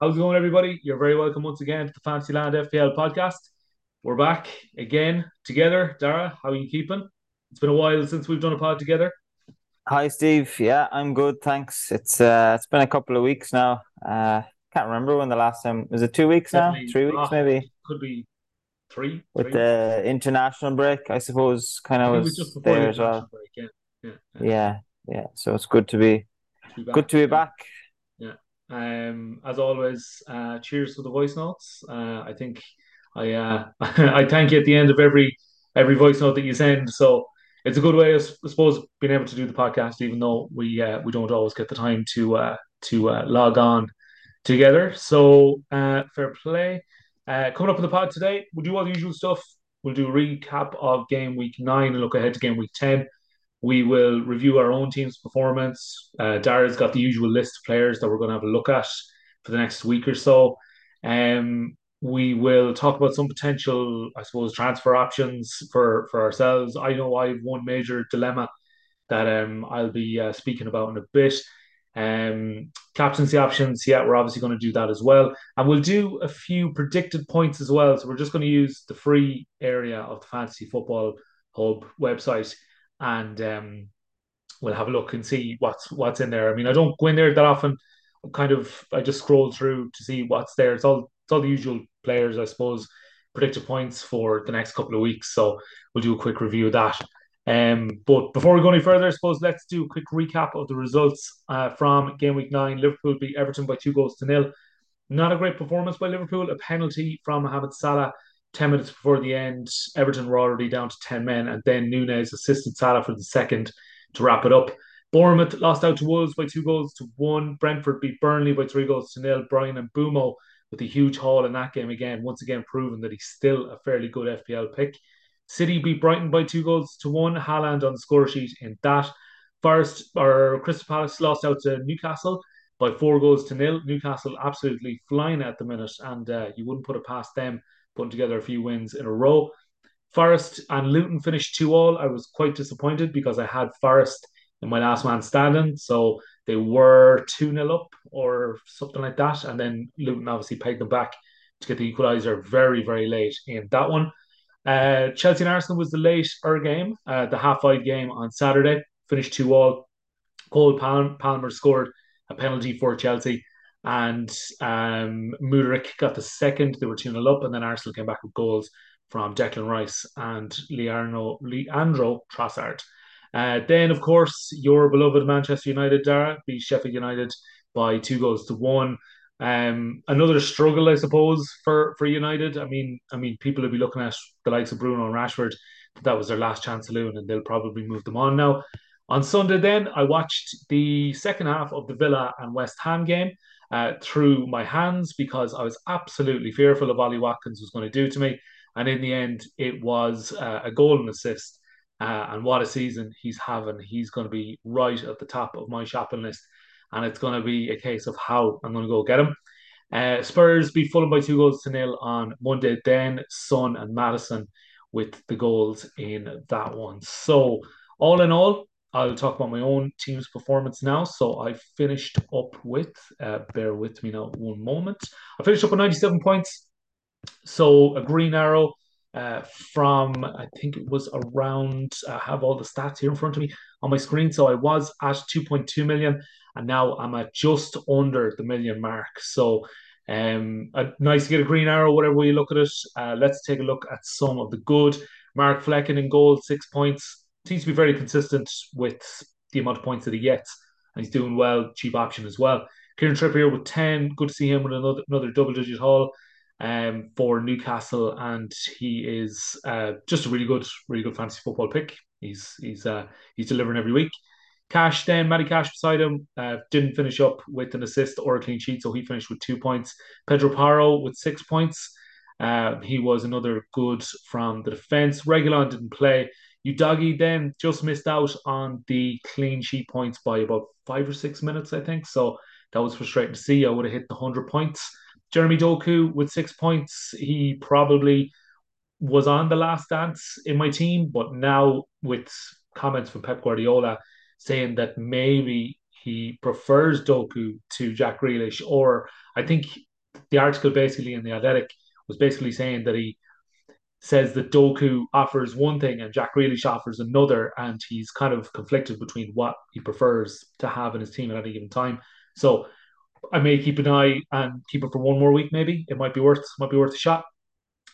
How's it going, everybody? You're very welcome once again to the Fantasyland FPL podcast. We're back again together. Dara, how are you keeping? It's been a while since we've done a pod together. Hi, Steve. Yeah, I'm good, thanks. It's uh, it's been a couple of weeks now. Uh, can't remember when the last time was. It two weeks now? Definitely, Three weeks, ah, maybe. could be three, With three. the international break, I suppose, kind of was just was before the there as well. break. Yeah, yeah, yeah. Yeah, yeah. So it's good to be be good to be back. Um, as always, uh, cheers for the voice notes. Uh, I think I uh, I thank you at the end of every every voice note that you send. So it's a good way, I suppose, being able to do the podcast, even though we uh, we don't always get the time to uh, to uh, log on together. So uh, fair play. Uh, coming up in the pod today, we'll do all the usual stuff. We'll do a recap of game week nine and look ahead to game week ten. We will review our own team's performance. Uh, Dara's got the usual list of players that we're going to have a look at for the next week or so. Um, we will talk about some potential, I suppose, transfer options for for ourselves. I know I have one major dilemma that um, I'll be uh, speaking about in a bit. Um, captaincy options, yeah, we're obviously going to do that as well. And we'll do a few predicted points as well. So we're just going to use the free area of the Fantasy Football Hub website and um, we'll have a look and see what's what's in there. I mean, I don't go in there that often. Kind of I just scroll through to see what's there. It's all it's all the usual players, I suppose, predicted points for the next couple of weeks. So we'll do a quick review of that. Um, but before we go any further, I suppose let's do a quick recap of the results uh, from game week nine. Liverpool beat Everton by two goals to nil. Not a great performance by Liverpool. A penalty from Mohamed Salah 10 minutes before the end. Everton were already down to 10 men, and then Nunez assisted Salah for the second to wrap it up. Bournemouth lost out to Wolves by two goals to one. Brentford beat Burnley by three goals to nil. Bryan Mbeumo with a huge haul in that game again, once again proving that he's still a fairly good FPL pick. City beat Brighton by two goals to one. Haaland on the score sheet in that. Forest or Crystal Palace lost out to Newcastle by four goals to nil. Newcastle absolutely flying at the minute, and uh, you wouldn't put it past them putting together a few wins in a row. Forest and Luton finished two all. I was quite disappointed because I had Forest in my last man standing, so they were two nil up or something like that, and then Luton obviously pegged them back to get the equaliser very very late in that one. Uh, Chelsea and Arsenal was the later game, uh, the half five game on Saturday. Finished two all. Cole Palmer scored a penalty for Chelsea, and um, got the second. They were 2 0 up, and then Arsenal came back with goals from Declan Rice and Leandro, Leandro Trossard. Uh, then, of course, your beloved Manchester United, Dara, beat Sheffield United by two goals to one. Um, another struggle, I suppose, for for United. I mean, I mean, people will be looking at the likes of Bruno and Rashford. That was their last chance saloon, and they'll probably move them on now. On Sunday, then, I watched the second half of the Villa and West Ham game uh, through my hands because I was absolutely fearful of Ollie Watkins was going to do to me. And in the end, it was uh, a goal and assist. Uh, and what a season he's having. He's going to be right at the top of my shopping list. And it's going to be a case of how I'm going to go get him. Uh, Spurs beat Fulham by two goals to nil on Monday. Then Son and Maddison with the goals in that one. So all in all, I'll talk about my own team's performance now. So I finished up with, uh, bear with me now one moment. I finished up with 97 points. So a green arrow uh, from, I think it was around, I have all the stats here in front of me on my screen. So I was at 2.2 million and now I'm at just under the million mark. So um, nice to get a green arrow, whatever you look at it. Uh, let's take a look at some of the good. Mark Flekken in goal, six points. Seems to be very consistent with the amount of points that he gets. And he's doing well, cheap option as well. Kieran Trippier with 10. Good to see him with another, another double digit haul um, for Newcastle, and he is uh, just a really good, really good fantasy football pick. He's he's uh, he's delivering every week. Cash then, Matty Cash beside him, uh, didn't finish up with an assist or a clean sheet, so he finished with two points. Pedro Porro with six points. Uh, he was another good from the defence. Reguilon didn't play. Udogie then just missed out on the clean sheet points by about five or six minutes, I think. So that was frustrating to see. I would have hit the 100 points. Jeremy Doku with six points. He probably was on the last dance in my team, but now with comments from Pep Guardiola saying that maybe he prefers Doku to Jack Grealish, or I think the article basically in the Athletic was basically saying that he says that Doku offers one thing and Jack Grealish offers another, and he's kind of conflicted between what he prefers to have in his team at any given time. So I may keep an eye and keep it for one more week. Maybe it might be worth might be worth a shot.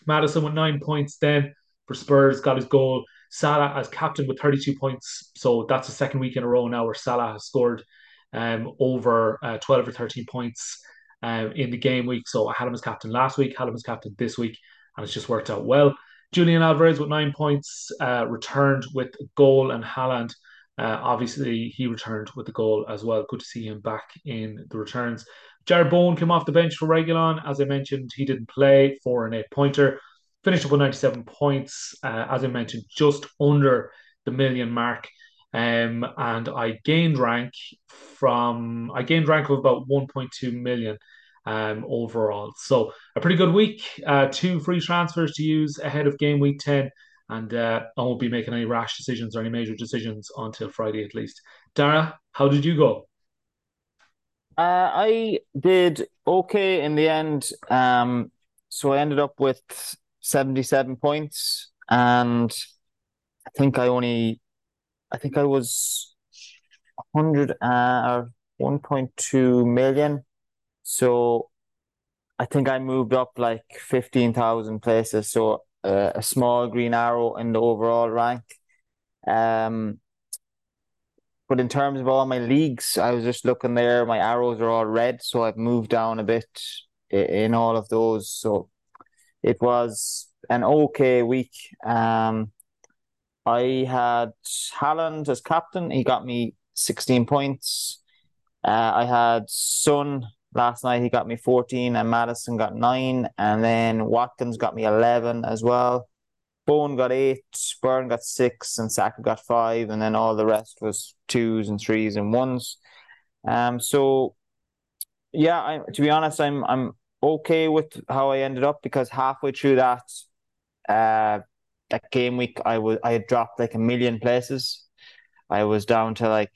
Maddison with nine points then for Spurs got his goal. Salah as captain with 32 points. So that's the second week in a row now where Salah has scored um, over uh, 12 or 13 points um, in the game week. So I had him as captain last week, had him as captain this week, and it's just worked out well. Julian Alvarez with nine points uh, returned with a goal, and Haaland. uh, obviously he returned with the goal as well. Good to see him back in the returns. Jarrod Bowen came off the bench for Reguilon. As I mentioned, he didn't play for an eight pointer. Finished up with 97 points, uh, as I mentioned, just under the million mark. Um, and I gained rank from I gained rank of about 1.2 million um, overall. So a pretty good week. Uh, two free transfers to use ahead of game week 10. And uh, I won't be making any rash decisions or any major decisions until Friday at least. Dara, how did you go? Uh, I did okay in the end. Um, so I ended up with 77 points, and I think I only, I think I was 100 uh, 1.2 million. So I think I moved up like 15,000 places. So uh, a small green arrow in the overall rank. Um, but in terms of all my leagues, I was just looking there. My arrows are all red, so I've moved down a bit in all of those. So it was an okay week. Um, I had Haaland as captain. He got me 16 points. Uh, I had Son last night. He got me 14, and Maddison got nine. And then Watkins got me 11 as well. Bowen got eight, Burn got six, and Saka got five, and then all the rest was twos and threes and ones. Um, so yeah, I to be honest, I'm I'm okay with how I ended up because halfway through that, uh, that game week, I was I had dropped like a million places. I was down to like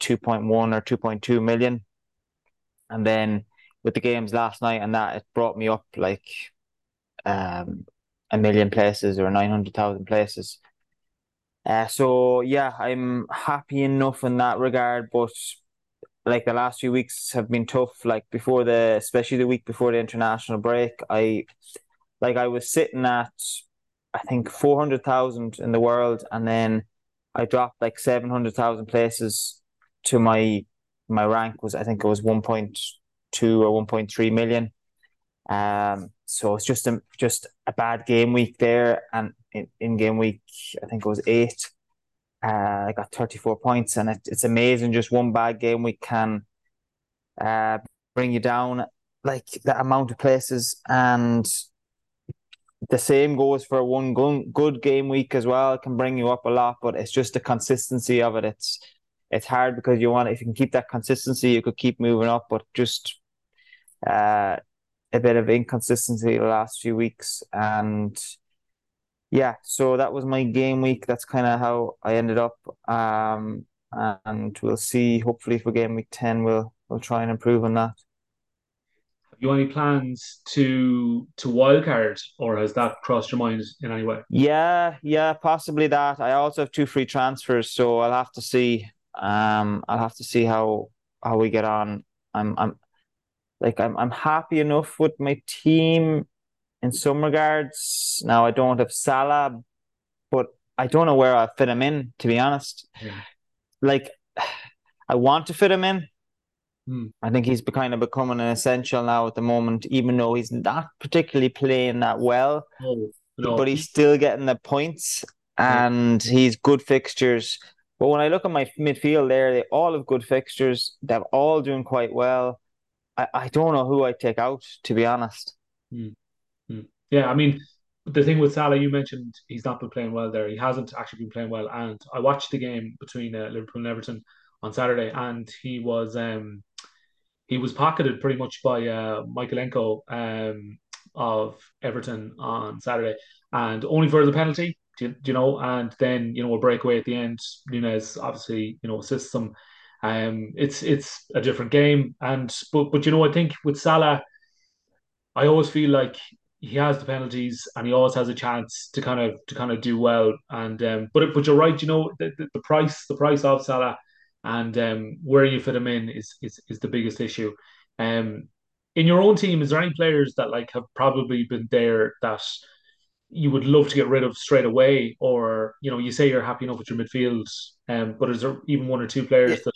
two point one or two point two million, and then with the games last night and that, it brought me up like um a million places or 900,000 places. Uh, so yeah, I'm happy enough in that regard, but like the last few weeks have been tough. Like before the, especially the week before the international break, I like I was sitting at I think four hundred thousand in the world, and then I dropped like seven hundred thousand places to my my rank was I think it was one point two or one point three million. Um, so it's just a just a bad game week there, and in, in game week I think it was eight. Uh, I got thirty four points, and it, it's amazing. Just one bad game week can uh, bring you down like the amount of places, and the same goes for one good game week as well. It can bring you up a lot, but it's just the consistency of it. It's it's hard because you want if you can keep that consistency, you could keep moving up, but just uh a bit of inconsistency the last few weeks. And yeah, so that was my game week. That's kind of how I ended up. Um, and we'll see. Hopefully, for game week ten, we'll we'll try and improve on that. Have you any plans to to wildcard, or has that crossed your mind in any way? Yeah, yeah, possibly that. I also have two free transfers, so I'll have to see. Um, I'll have to see how how we get on. I'm I'm like I'm I'm happy enough with my team in some regards. Now I don't have Salah, but I don't know where I fit him in, to be honest. Yeah. Like I want to fit him in. Hmm. I think he's kind of becoming an essential now at the moment, even though he's not particularly playing that well. No, no. But he's still getting the points and he's good fixtures. But when I look at my midfield there, they all have good fixtures. They're all doing quite well. I, I don't know who I take out, to be honest. Mm. Yeah, I mean, the thing with Salah, you mentioned he's not been playing well there. He hasn't actually been playing well. And I watched the game between uh, Liverpool and Everton on Saturday, and he was um, he was pocketed pretty much by uh, Mykolenko um, of Everton on Saturday, and only for the penalty, you, know, and then you know a breakaway at the end. Nunez obviously you know assists him um, it's it's a different game, and but but you know I think with Salah, I always feel like he has the penalties and he always has a chance to kind of to kind of do well. And um, but but you're right, you know the, the, the price the price of Salah and um, where you fit him in is is is the biggest issue. Um, in your own team, is there any players that like have probably been there that you would love to get rid of straight away, or you know, you say you're happy enough with your midfield, um, but is there even one or two players that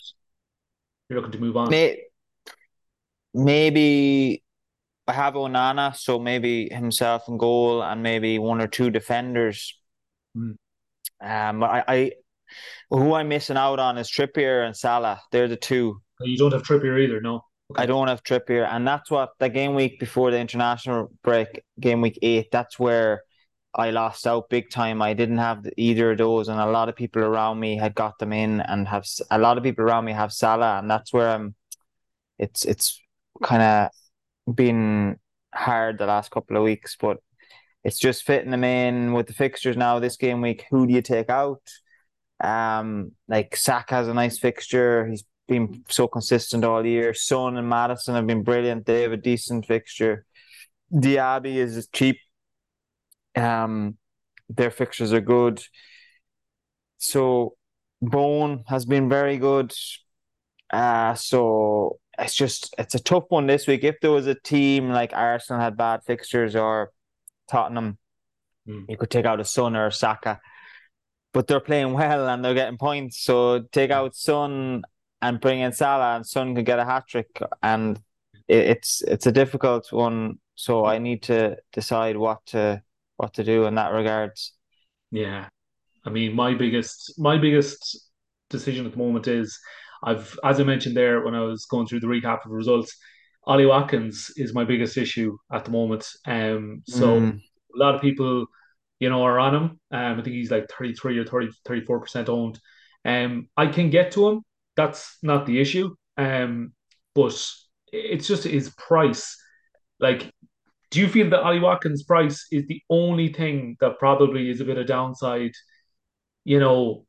you're looking to move on? Maybe I have Onana, so maybe himself in goal, and maybe one or two defenders. Mm. Um, I, I who I'm missing out on is Trippier and Salah. They're the two. You don't have Trippier either, no. Okay. I don't have Trippier, and that's what the game week before the international break, game week eight. That's where I lost out big time. I didn't have either of those, and a lot of people around me had got them in, and have a lot of people around me have Salah, and that's where I'm. It's it's kind of been hard the last couple of weeks, but it's just fitting them in with the fixtures now. This game week, who do you take out? Um, like Saka has a nice fixture. He's been so consistent all year. Son and Maddison have been brilliant. They have a decent fixture. Diaby is cheap um, their fixtures are good. So Bowen has been very good. Uh, so it's just it's a tough one this week. If there was a team like Arsenal had bad fixtures or Tottenham, mm. you could take out a Son or a Saka. But they're playing well and they're getting points. So take out Son and bring in Salah, and Son could get a hat trick. And it, it's it's a difficult one. So I need to decide what to what to do in that regards. Yeah, I mean, my biggest my biggest decision at the moment is I've, as I mentioned there when I was going through the recap of the results, Ollie Watkins is my biggest issue at the moment. Um, so mm. a lot of people, you know, are on him. Um, I think he's like 33 or 30, 34% owned. Um, I can get to him. That's not the issue. Um, but it's just his price. Like do you feel that Ollie Watkins' price is the only thing that probably is a bit of downside, you know,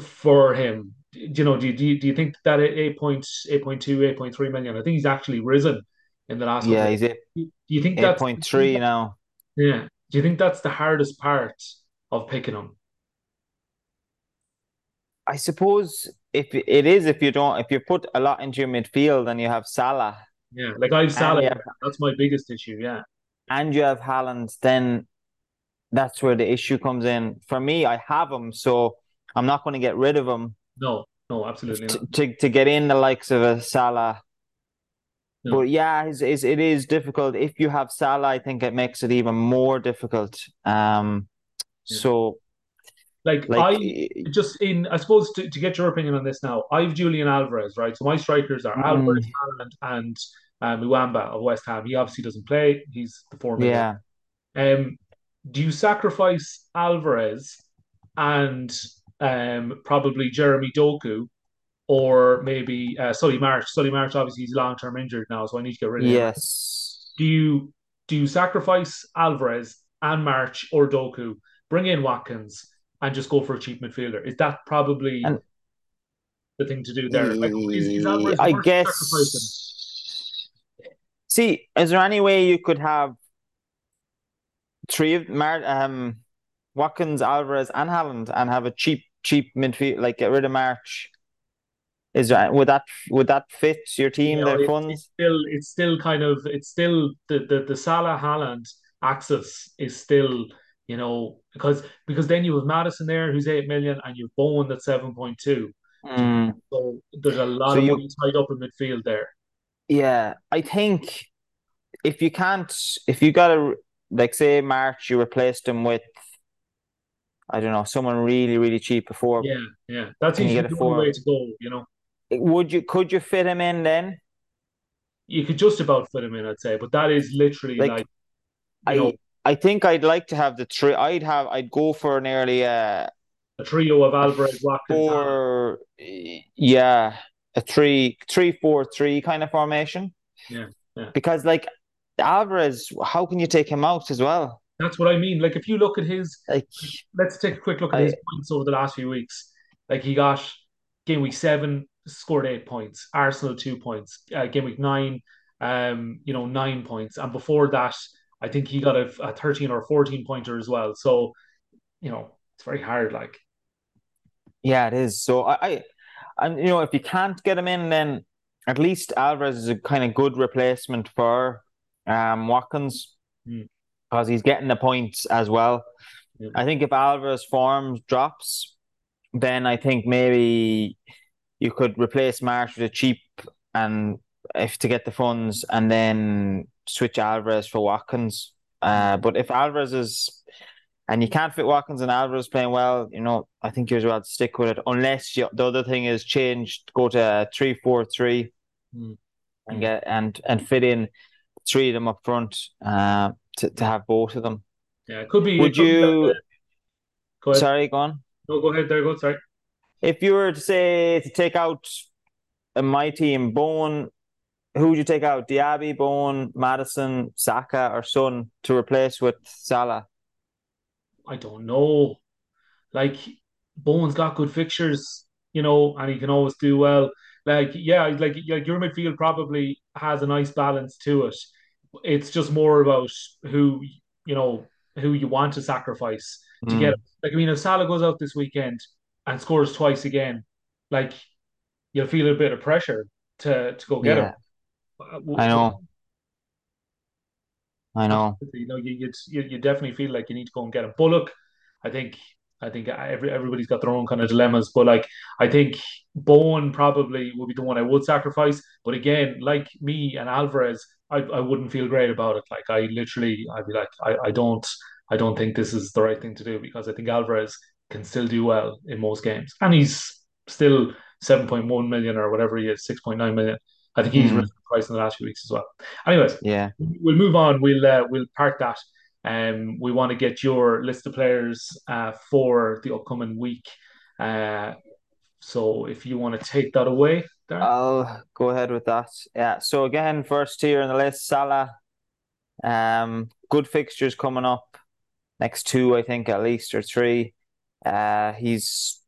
for him? You know, do, do, do you think that 8.2, 8.3 million, I think he's actually risen in the last Yeah, he's it. Do you think that's 8.3 now? Yeah. Do you think that's the hardest part of picking him? I suppose if it is, if you don't, if you put a lot into your midfield and you have Salah. Yeah, like I've Salah. Have, that's my biggest issue. Yeah and you have Haaland, then that's where the issue comes in. For me, I have him, so I'm not going to get rid of him. No, no, absolutely not. To, to, get in the likes of a Salah. No. But yeah, it's, it's, it is difficult. If you have Salah, I think it makes it even more difficult. Um, yeah. so like, like, I just in I suppose to, to get your opinion on this now, I've Julian Alvarez, right? So my strikers are mm. Alvarez, Haaland, and um, Mubama of West Ham. He obviously doesn't play. He's the former. Yeah. Um, do you sacrifice Alvarez and um, probably Jeremy Doku, or maybe uh, Solly March? Solly March, obviously, he's long term injured now, so I need to get rid of yes. him. Yes. Do you do you sacrifice Alvarez and March or Doku, bring in Watkins, and just go for a cheap midfielder? Is that probably and, the thing to do there? Like, is, is I guess. See, is there any way you could have three of Mar- um, Watkins, Alvarez, and Haaland, and have a cheap, cheap midfield, like get rid of March? Is there would that would that fit your team? You know, their funds? It's still, it's still kind of, it's still the the the Salah Haaland axis is still, you know, because because then you have Maddison there who's eight million, and you've Bowen that's seven point two. Mm. So there's a lot so of you, money tied up in midfield there. Yeah, I think if you can't, if you got to, like, say, March, you replaced him with, I don't know, someone really, really cheap before. Yeah, yeah, that's usually the way to go. You know, would you could you fit him in then? You could just about fit him in, I'd say, but that is literally like, like I. Know, I think I'd like to have the three. I'd have. I'd go for nearly uh, a trio of Alvarez, Watkins, four. Yeah, a three, three, four, three kind of formation. Yeah, yeah. Because like Alvarez, how can you take him out as well? That's what I mean. Like if you look at his, like, let's take a quick look at I, his points over the last few weeks. Like he got game week seven, scored eight points. Arsenal two points. Uh, game week nine, um, you know, nine points, and before that, I think he got a, a thirteen or fourteen pointer as well. So, you know, it's very hard. Like, yeah, it is. So I, I, and you know, if you can't get him in, then at least Alvarez is a kind of good replacement for um Watkins mm. because he's getting the points as well. Yeah. I think if Alvarez form drops, then I think maybe you could replace March with a cheap and if to get the funds and then switch Alvarez for Watkins. Uh, but if Alvarez is and you can't fit Watkins and Alvarez playing well, you know, I think you're as well to stick with it. Unless you, the other thing is change, go to three four three, mm. and get and and fit in three of them up front uh, to to have both of them. Yeah, it could be. Would could you? Be go ahead. Sorry, go on. No, go ahead. There, go. Sorry. If you were to say to take out a my team, Bowen, who would you take out? Diaby, Bowen, Maddison, Saka, or Son to replace with Salah? I don't know. Like Bowen's got good fixtures, you know, and he can always do well. Like yeah, like like your midfield probably has a nice balance to it. It's just more about who you know who you want to sacrifice to Mm. get. Like I mean, if Salah goes out this weekend and scores twice again, like you'll feel a bit of pressure to to go get Yeah, him. I know, I know. You know, you you you definitely feel like you need to go and get him. But look, I think I think every everybody's got their own kind of dilemmas. But like I think Bowen probably would be the one I would sacrifice. But again, like me and Alvarez, I, I wouldn't feel great about it. Like I literally I'd be like, I, I don't I don't think this is the right thing to do because I think Alvarez can still do well in most games. And he's still 7.1 million or whatever he is, 6.9 million. I think he's Mm. risen in price in the last few weeks as well. Anyways, Yeah. we'll move on. We'll uh, we'll park that. Um, we want to get your list of players uh, for the upcoming week. Uh, so if you want to take that away, Darren. I'll go ahead with that. Yeah. So again, first tier in the list, Salah. Um, good fixtures coming up. Next two, I think, at least or three. Uh, he's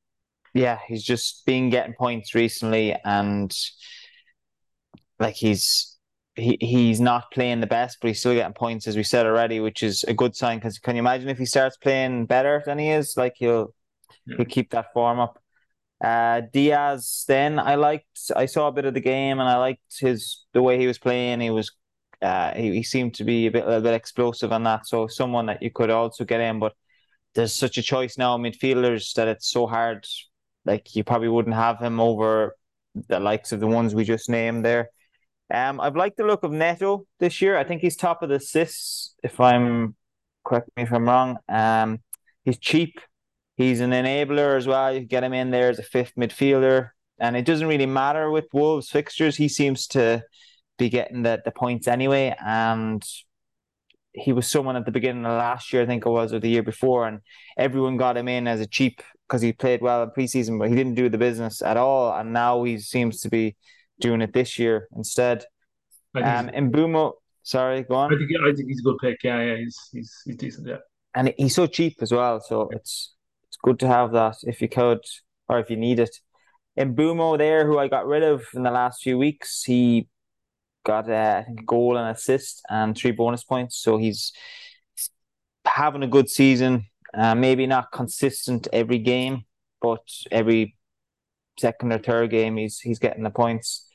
yeah, he's just been getting points recently, and like he's he he's not playing the best, but he's still getting points, as we said already, which is a good sign. Because can you imagine if he starts playing better than he is? Like he'll Yeah. he'll keep that form up. Uh, Diaz, then I liked, I saw a bit of the game and I liked his the way he was playing. He was, uh, he, he seemed to be a bit a bit explosive on that. So someone that you could also get in, but there's such a choice now midfielders that it's so hard. Like you probably wouldn't have him over the likes of the ones we just named there. Um, I've liked the look of Neto this year. I think he's top of the assists. If I'm correct me if I'm wrong. Um, he's cheap. He's an enabler as well. You get him in there as a fifth midfielder, and it doesn't really matter with Wolves fixtures. He seems to be getting the the points anyway, and he was someone at the beginning of last year, I think it was, or the year before, and everyone got him in as a cheap because he played well in preseason, but he didn't do the business at all, and now he seems to be doing it this year instead. Um, Mbeumo, sorry, go on. I think I think he's a good pick. Yeah, yeah, he's he's he's decent. Yeah, and he's so cheap as well. So it's it's good to have that if you could or if you need it. Mbeumo there, who I got rid of in the last few weeks, he got uh, I think a goal and assist and three bonus points. So he's having a good season. Uh, maybe not consistent every game, but every second or third game he's he's getting the points.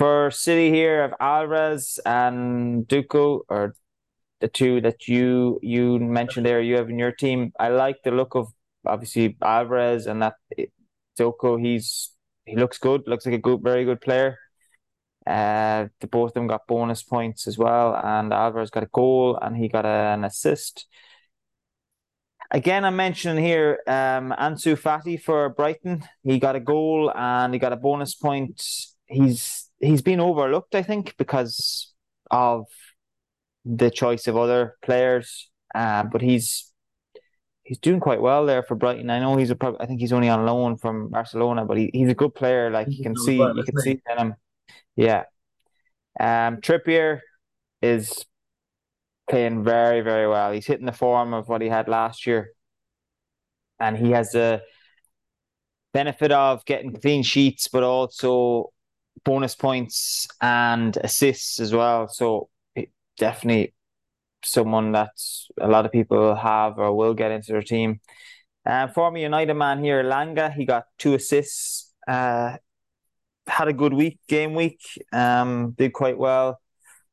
For City here, of Alvarez and Doku, or the two that you you mentioned there, you have in your team. I like the look of obviously Alvarez and that Doku. He's he looks good. Looks like a good, very good player. Uh, the both of them got bonus points as well, and Alvarez got a goal and he got a, an assist. Again, I'm mentioning here um, Ansu Fati for Brighton. He got a goal and he got a bonus point. He's he's been overlooked, I think, because of the choice of other players. Uh, but he's he's doing quite well there for Brighton. I know he's a pro- I think he's only on loan from Barcelona, but he, he's a good player. Like you can see, you can see in him. Yeah. Um, Trippier is playing very, very well. He's hitting the form of what he had last year, and he has the benefit of getting clean sheets, but also bonus points and assists as well. So definitely someone that a lot of people have or will get into their team. Uh, former United man here, Elanga, he got two assists. Uh, had a good week, game week. Um, did quite well.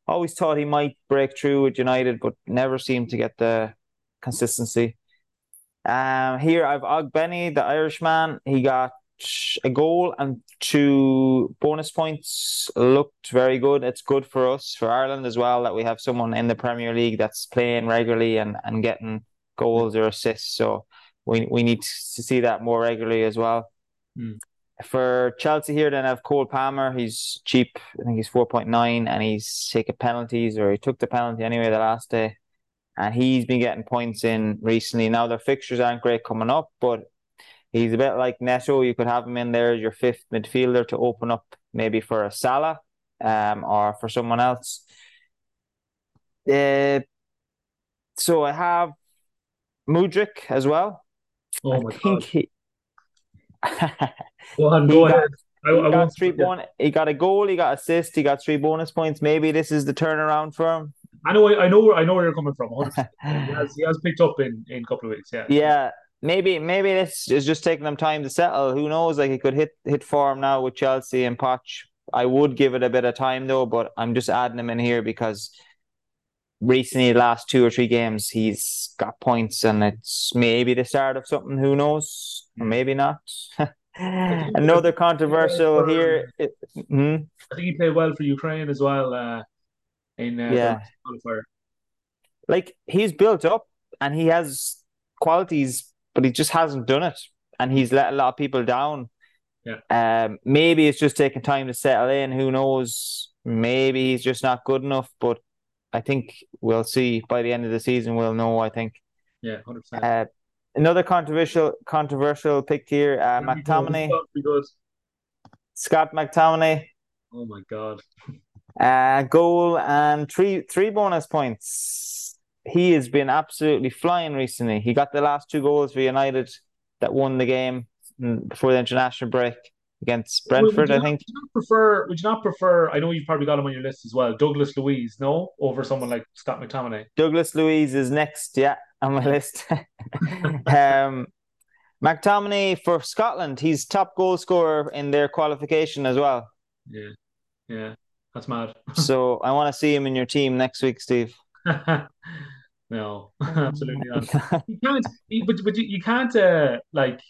Always thought he might break through with United, but never seemed to get the consistency. Um, here I've Ogbene, the Irishman. He got a goal and two bonus points. Looked very good. It's good for us, for Ireland as well, that we have someone in the Premier League that's playing regularly and, and getting goals or assists. So we we need to see that more regularly as well. Mm. For Chelsea here, then I have Cole Palmer. He's cheap. I think he's 4.9 and he's taken penalties or he took the penalty anyway the last day. And he's been getting points in recently. Now their fixtures aren't great coming up, but he's a bit like Neto. You could have him in there as your fifth midfielder to open up maybe for a Salah um, or for someone else. Uh, so I have Mudryk as well. Oh I my think God. he Go on, go ahead. I, I got three bon- he got a goal, he got assist, he got three bonus points. Maybe this is the turnaround for him. I know, I know, I know where you're coming from. he has, he has picked up in in a couple of weeks. Yeah, yeah. Maybe, maybe this is just taking them time to settle. Who knows? Like he could hit hit form now with Chelsea and Poch. I would give it a bit of time though, but I'm just adding him in here because recently, the last two or three games, he's got points, and it's maybe the start of something. Who knows? Maybe not. Another controversial for, here. It, hmm? I think he played well for Ukraine as well. Uh, in uh, yeah, like he's built up and he has qualities, but he just hasn't done it, and he's let a lot of people down. Yeah. Um, maybe it's just taking time to settle in. Who knows? Maybe he's just not good enough. But I think we'll see by the end of the season. We'll know. I think. Yeah, hundred percent. Uh, another controversial controversial pick here. Uh, McTominay. Scott McTominay. Oh my god. Uh, goal and three three bonus points. He has been absolutely flying recently. He got the last two goals for United that won the game before the international break against Brentford. I think. Would you prefer? Would you not prefer? I know you've probably got him on your list as well. Douglas Luiz, no, over someone like Scott McTominay. Douglas Luiz is next, yeah, on my list. um, McTominay for Scotland, he's top goal scorer in their qualification as well. Yeah, yeah, that's mad. so I want to see him in your team next week, Steve. no, absolutely not. You can't, but but you you can't uh, like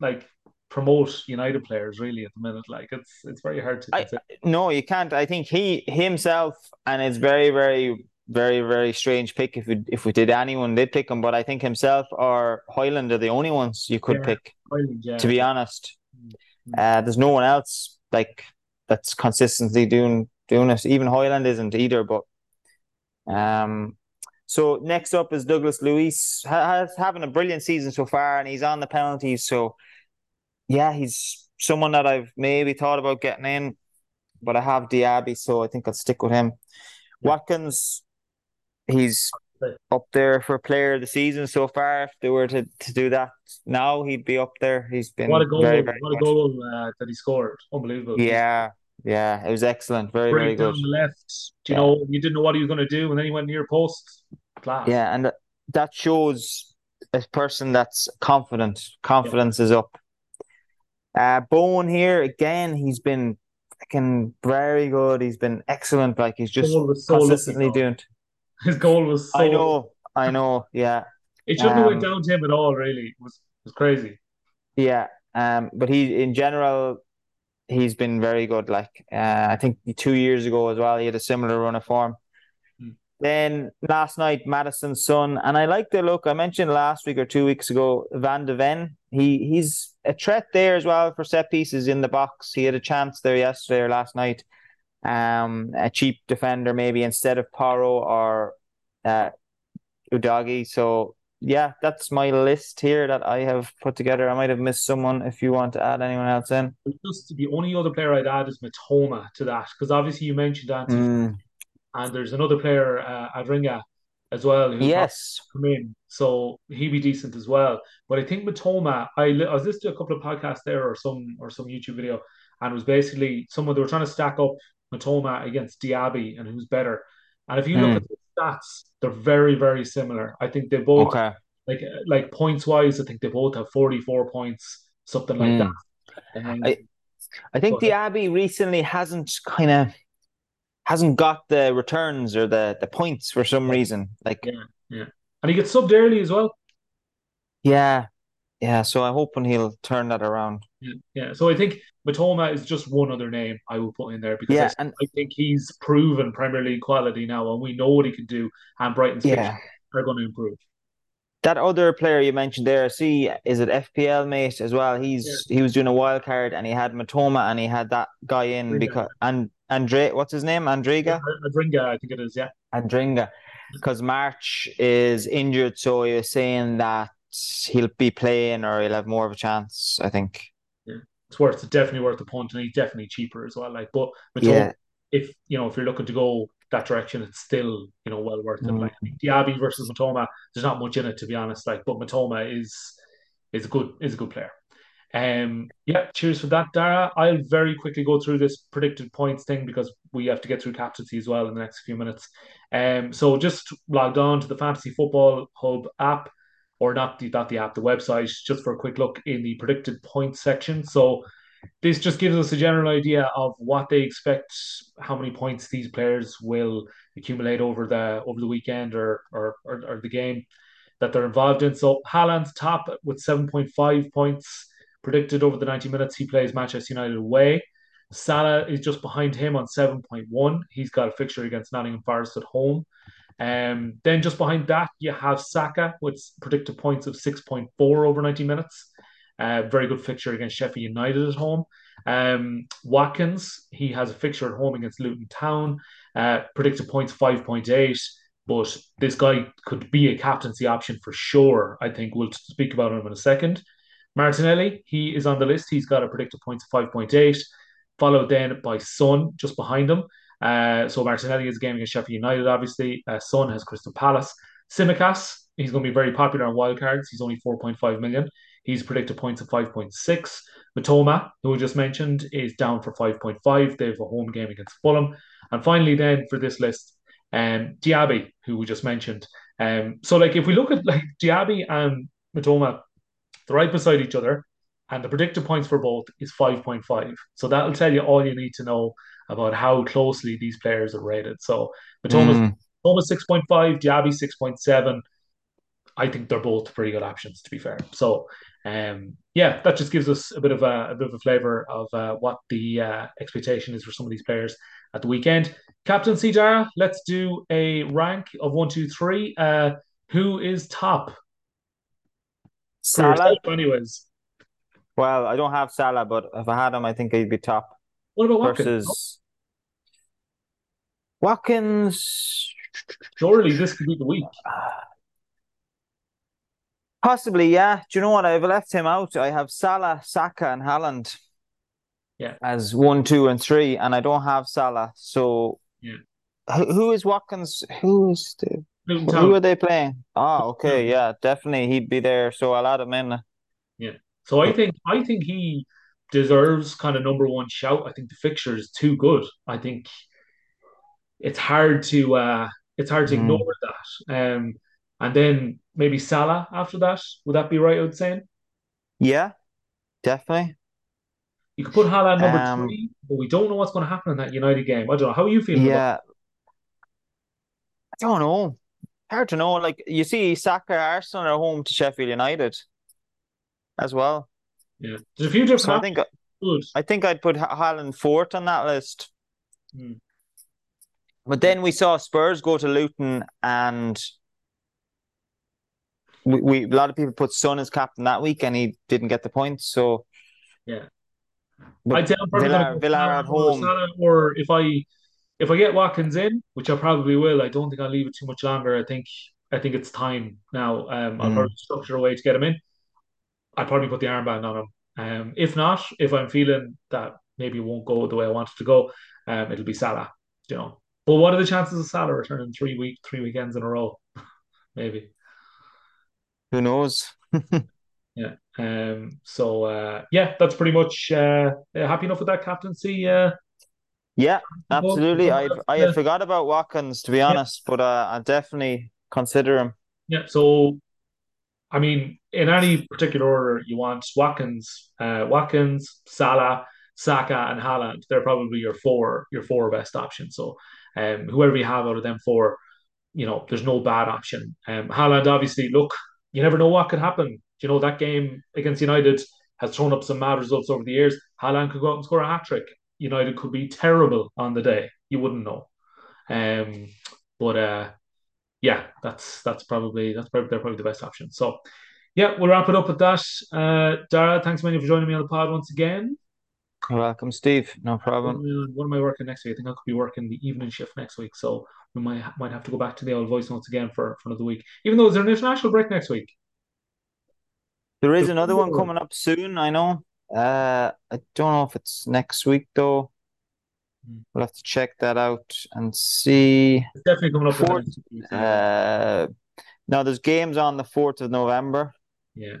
like promote United players really at the minute. Like it's it's very hard to. I, no, you can't. I think he himself, and it's very very very very strange pick if we if we did anyone did pick him, but I think himself or Højlund are the only ones you could yeah, pick. Højlund, yeah. To be honest, mm-hmm. uh, there's no one else like that's consistently doing doing it. Even Højlund isn't either. But um, so next up is Douglas Luiz, has having a brilliant season so far, and he's on the penalties. So yeah, he's someone that I've maybe thought about getting in, but I have Diaby, so I think I'll stick with him. Watkins, he's up there for player of the season so far. If they were to, to do that now, he'd be up there. He's been what a goal! Very, very what a goal uh, that he scored! Unbelievable. Yeah, yeah, it was excellent. Very, very good. Down the left. Do you yeah. know you didn't know what he was going to do, and then he went near post. Class. Yeah, and that shows a person that's confident. Confidence yeah. is up. Uh, Bowen here again, he's been fucking very good. He's been excellent. Like he's just so consistently doing. His goal was. So I know. I know. Yeah. It shouldn't um, have went um, down to him at all. Really, it was it was crazy. Yeah. Um. But he, in general, he's been very good. Like, uh, I think two years ago as well, he had a similar run of form. Then last night, Maddison's Son, and I like the look. I mentioned last week or two weeks ago, Van de Ven. He he's a threat there as well for set pieces in the box. He had a chance there yesterday or last night. Um, a cheap defender maybe instead of Porro or uh, Udogie. So yeah, that's my list here that I have put together. I might have missed someone. If you want to add anyone else in, just the only other player I'd add is Mitoma to that because obviously you mentioned Anthony. Mm and there's another player, uh, Adringa, as well. Yes, come in, so he'd be decent as well. But I think Mitoma, I, I was listening to a couple of podcasts there or some or some YouTube video, and it was basically someone they were trying to stack up Mitoma against Diaby and who's better. And if you look at Mm, the stats, they're very, very similar. I think they both okay. like like points wise, I think they both have 44 points, something like that. Mm. And I I think Diaby recently hasn't kind of hasn't got the returns or the the points for some reason. Like, yeah, yeah. And he gets subbed early as well. yeah, yeah. So I'm hoping he'll turn that around. Yeah, yeah. So I think Mitoma is just one other name I will put in there because I, Yeah, s- and I think he's proven Premier League quality now, and we know what he can do. And Brighton's yeah. are going to improve. That other player you mentioned there, see, is it FPL mate as well? Yeah, He's he was doing a wild card and he had Mitoma and he had that guy in Adringa. because and Andre, what's his name? Yeah, Andriga? Adringa, I think it is. Yeah, Andringa. Because March is injured, so he was saying that he'll be playing or he'll have more of a chance, I think. yeah. It's worth definitely worth the punt, and he's definitely cheaper as well. Like, but Mitoma, Yeah. if you know if you're looking to go that direction, it's still you know well worth it. Mm. Like I think Diaby versus Mitoma, there's not much in it to be honest. Like, but Mitoma is is a good is a good player. Um, yeah, cheers for that, Dara. I'll very quickly go through this predicted points thing because we have to get through captaincy as well in the next few minutes. Um, so just logged on to the Fantasy Football Hub app, or not the not the app, the website, just for a quick look in the predicted points section. So this just gives us a general idea of what they expect, how many points these players will accumulate over the over the weekend or or, or, or the game that they're involved in. So Haaland's top with 7.5 points predicted over the 90 minutes he plays Manchester United away. Salah is just behind him on 7.1. He's got a fixture against Nottingham Forest at home. Um, then just behind that, you have Saka with predicted points of 6.4 over 90 minutes. Uh, very good fixture against Sheffield United at home. Um, Watkins, he has a fixture at home against Luton Town. Uh, predicted points 5.8. But this guy could be a captaincy option for sure. I think we'll speak about him in a second. Martinelli, he is on the list. He's got a predicted points of 5.8, followed then by Son just behind him. Uh, so Martinelli is game against Sheffield United, obviously. Uh, Son has Crystal Palace. Simicas, he's going to be very popular on wildcards. He's only 4.5 million. He's predicted points of 5.6. Mitoma, who we just mentioned, is down for 5.5. They have a home game against Fulham. And finally, then for this list, um, Diaby, who we just mentioned. Um, so like if we look at like Diaby and Mitoma, they're right beside each other, and the predicted points for both is 5.5. So that'll tell you all you need to know about how closely these players are rated. So Mitoma's Mm. Mitoma's 6.5, Diaby 6.7. I think they're both pretty good options, to be fair. So, um, yeah, that just gives us a bit of a, a bit of a flavor of uh, what the uh, expectation is for some of these players at the weekend. Captain Dara, let's do a rank of one, two, three. Uh, who is top Salah. yourself, anyways? Well, I don't have Salah, but if I had him, I think he'd be top What about Watkins? versus Watkins. Surely this could be the week. Possibly, yeah. Do you know what? I've left him out. I have Salah, Saka, and Haaland Yeah, as one, two, and three, and I don't have Salah. So yeah. who, who is Watkins? Who is the who are they playing? Ah, okay, yeah, definitely he'd be there. So I'll add him in. Yeah. So I think I think he deserves kind of number one shout. I think the fixture is too good. I think it's hard to uh it's hard to ignore Mm. that. Um and then maybe Salah after that. Would that be right, I would say? Yeah, definitely. You could put Haaland number Um, three, but we don't know what's going to happen in that United game. I don't know. How are you feeling about yeah, I don't know. Hard to know. Like you see, Saka, Arsenal are home to Sheffield United as well. Yeah. There's a few different So I think Good. I think I'd put Haaland fourth on that list. Hmm. But then we saw Spurs go to Luton, and we, we a lot of people put Son as captain that week, and he didn't get the points. So, Yeah. I'd say I'm probably going to Villa, Villa at home. Or if I if I get Watkins in, which I probably will, I don't think I'll leave it too much longer. I think I think it's time now. Um, I'll Mm. probably structure a way to get him in. I'd probably put the armband on him. Um, if not, if I'm feeling that maybe it won't go the way I want it to go, um, it'll be Salah. You know, but what are the chances of Salah returning three week three weekends in a row? Maybe. Who knows? Yeah. Um, so uh, yeah, that's pretty much uh, happy enough with that captaincy. Uh, yeah, absolutely. I I forgot about Watkins to be honest, yeah. but uh, I definitely consider him. Yeah. So, I mean, in any particular order, you want Watkins, uh, Watkins, Salah, Saka, and Haaland. They're probably your four your four best options. So, um, whoever you have out of them four, you know, there's no bad option. Um, Haaland, obviously, look, you never know what could happen. You know, that game against United has thrown up some mad results over the years. Haaland could go out and score a hat trick. United could be terrible on the day. You wouldn't know. Um, but uh, yeah, that's that's probably that's probably they're probably the best option. So yeah, we'll wrap it up with that. Uh, Dara, thanks many for joining me on the pod once again. You're welcome, Steve. No problem. What am I working next week? I think I could be working the evening shift next week, so we might might have to go back to the old voice notes again for, for another week. Even though there's an international break next week. There is another one coming up soon. I know. Uh, I don't know if it's next week though. Hmm. We'll have to check that out and see. It's definitely coming up. Fourth, uh, no, there's games on the fourth of November. Yeah,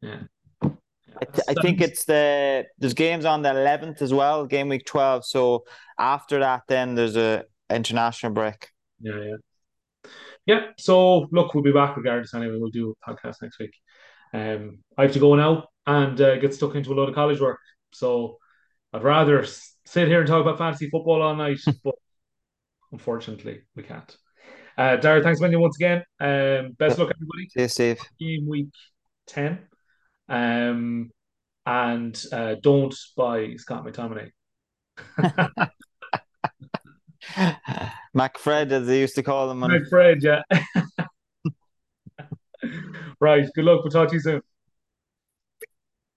yeah. I, th- I think it's the there's games on the 11th as well, game week 12. So after that, then there's a international break. Yeah, yeah, yeah. So look, we'll be back regardless. Anyway, we'll do a podcast next week. Um, I have to go now and uh, get stuck into a load of college work. So I'd rather sit here and talk about fantasy football all night, but unfortunately, we can't. Uh, Dara, thanks many once again. Um, best luck, everybody. See you, Steve. Game week 10. Um, and uh, don't buy Scott McTominay. MacFred, as they used to call him. MacFred, yeah. right. Good luck. We'll talk to you soon.